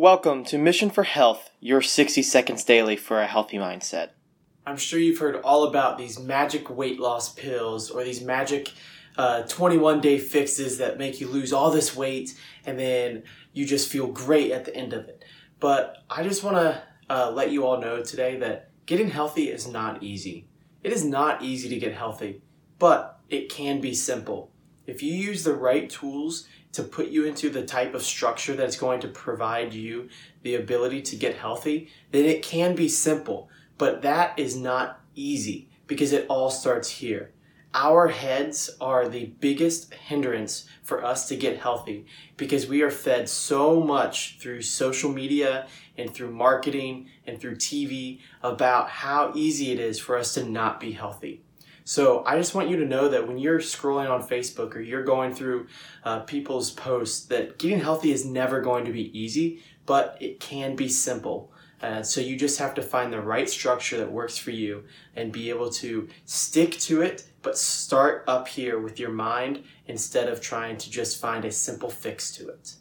Welcome to Mission for Health, your 60 seconds daily for a healthy mindset. I'm sure you've heard all about these magic weight loss pills or these magic uh, 21 day fixes that make you lose all this weight and then you just feel great at the end of it. But I just want to uh, let you all know today that getting healthy is not easy. It is not easy to get healthy, but it can be simple. If you use the right tools to put you into the type of structure that's going to provide you the ability to get healthy, then it can be simple. But that is not easy because it all starts here. Our heads are the biggest hindrance for us to get healthy because we are fed so much through social media and through marketing and through TV about how easy it is for us to not be healthy. So I just want you to know that when you're scrolling on Facebook or you're going through uh, people's posts, that getting healthy is never going to be easy, but it can be simple. Uh, so you just have to find the right structure that works for you and be able to stick to it, but start up here with your mind instead of trying to just find a simple fix to it.